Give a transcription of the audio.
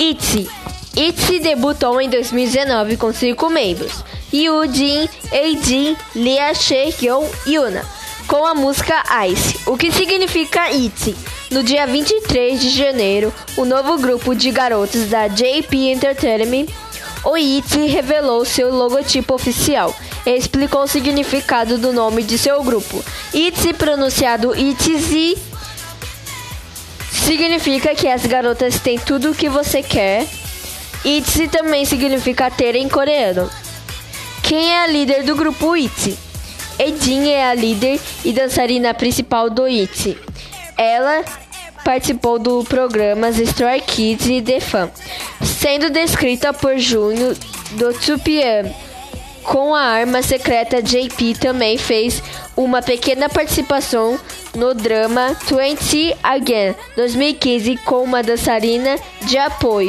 ITZY. ITZY debutou em 2019 com cinco membros: Jin, Eijin, Lia Cheon e Yuna, com a música Ice, o que significa ITZY. No dia 23 de janeiro, o novo grupo de garotos da JP Entertainment, o ITZY, revelou seu logotipo oficial e explicou o significado do nome de seu grupo. ITZY, pronunciado ITZY, significa que as garotas têm tudo o que você quer. ITZY também significa ter em coreano. Quem é a líder do grupo ITZY? Edin é a líder e dançarina principal do ITZY. Ela participou do programa Stray Kids e The Fan, sendo descrita por Junho do 2PM. Com a arma secreta, JP também fez uma pequena participação no drama 20 Again 2015 com uma dançarina de apoio.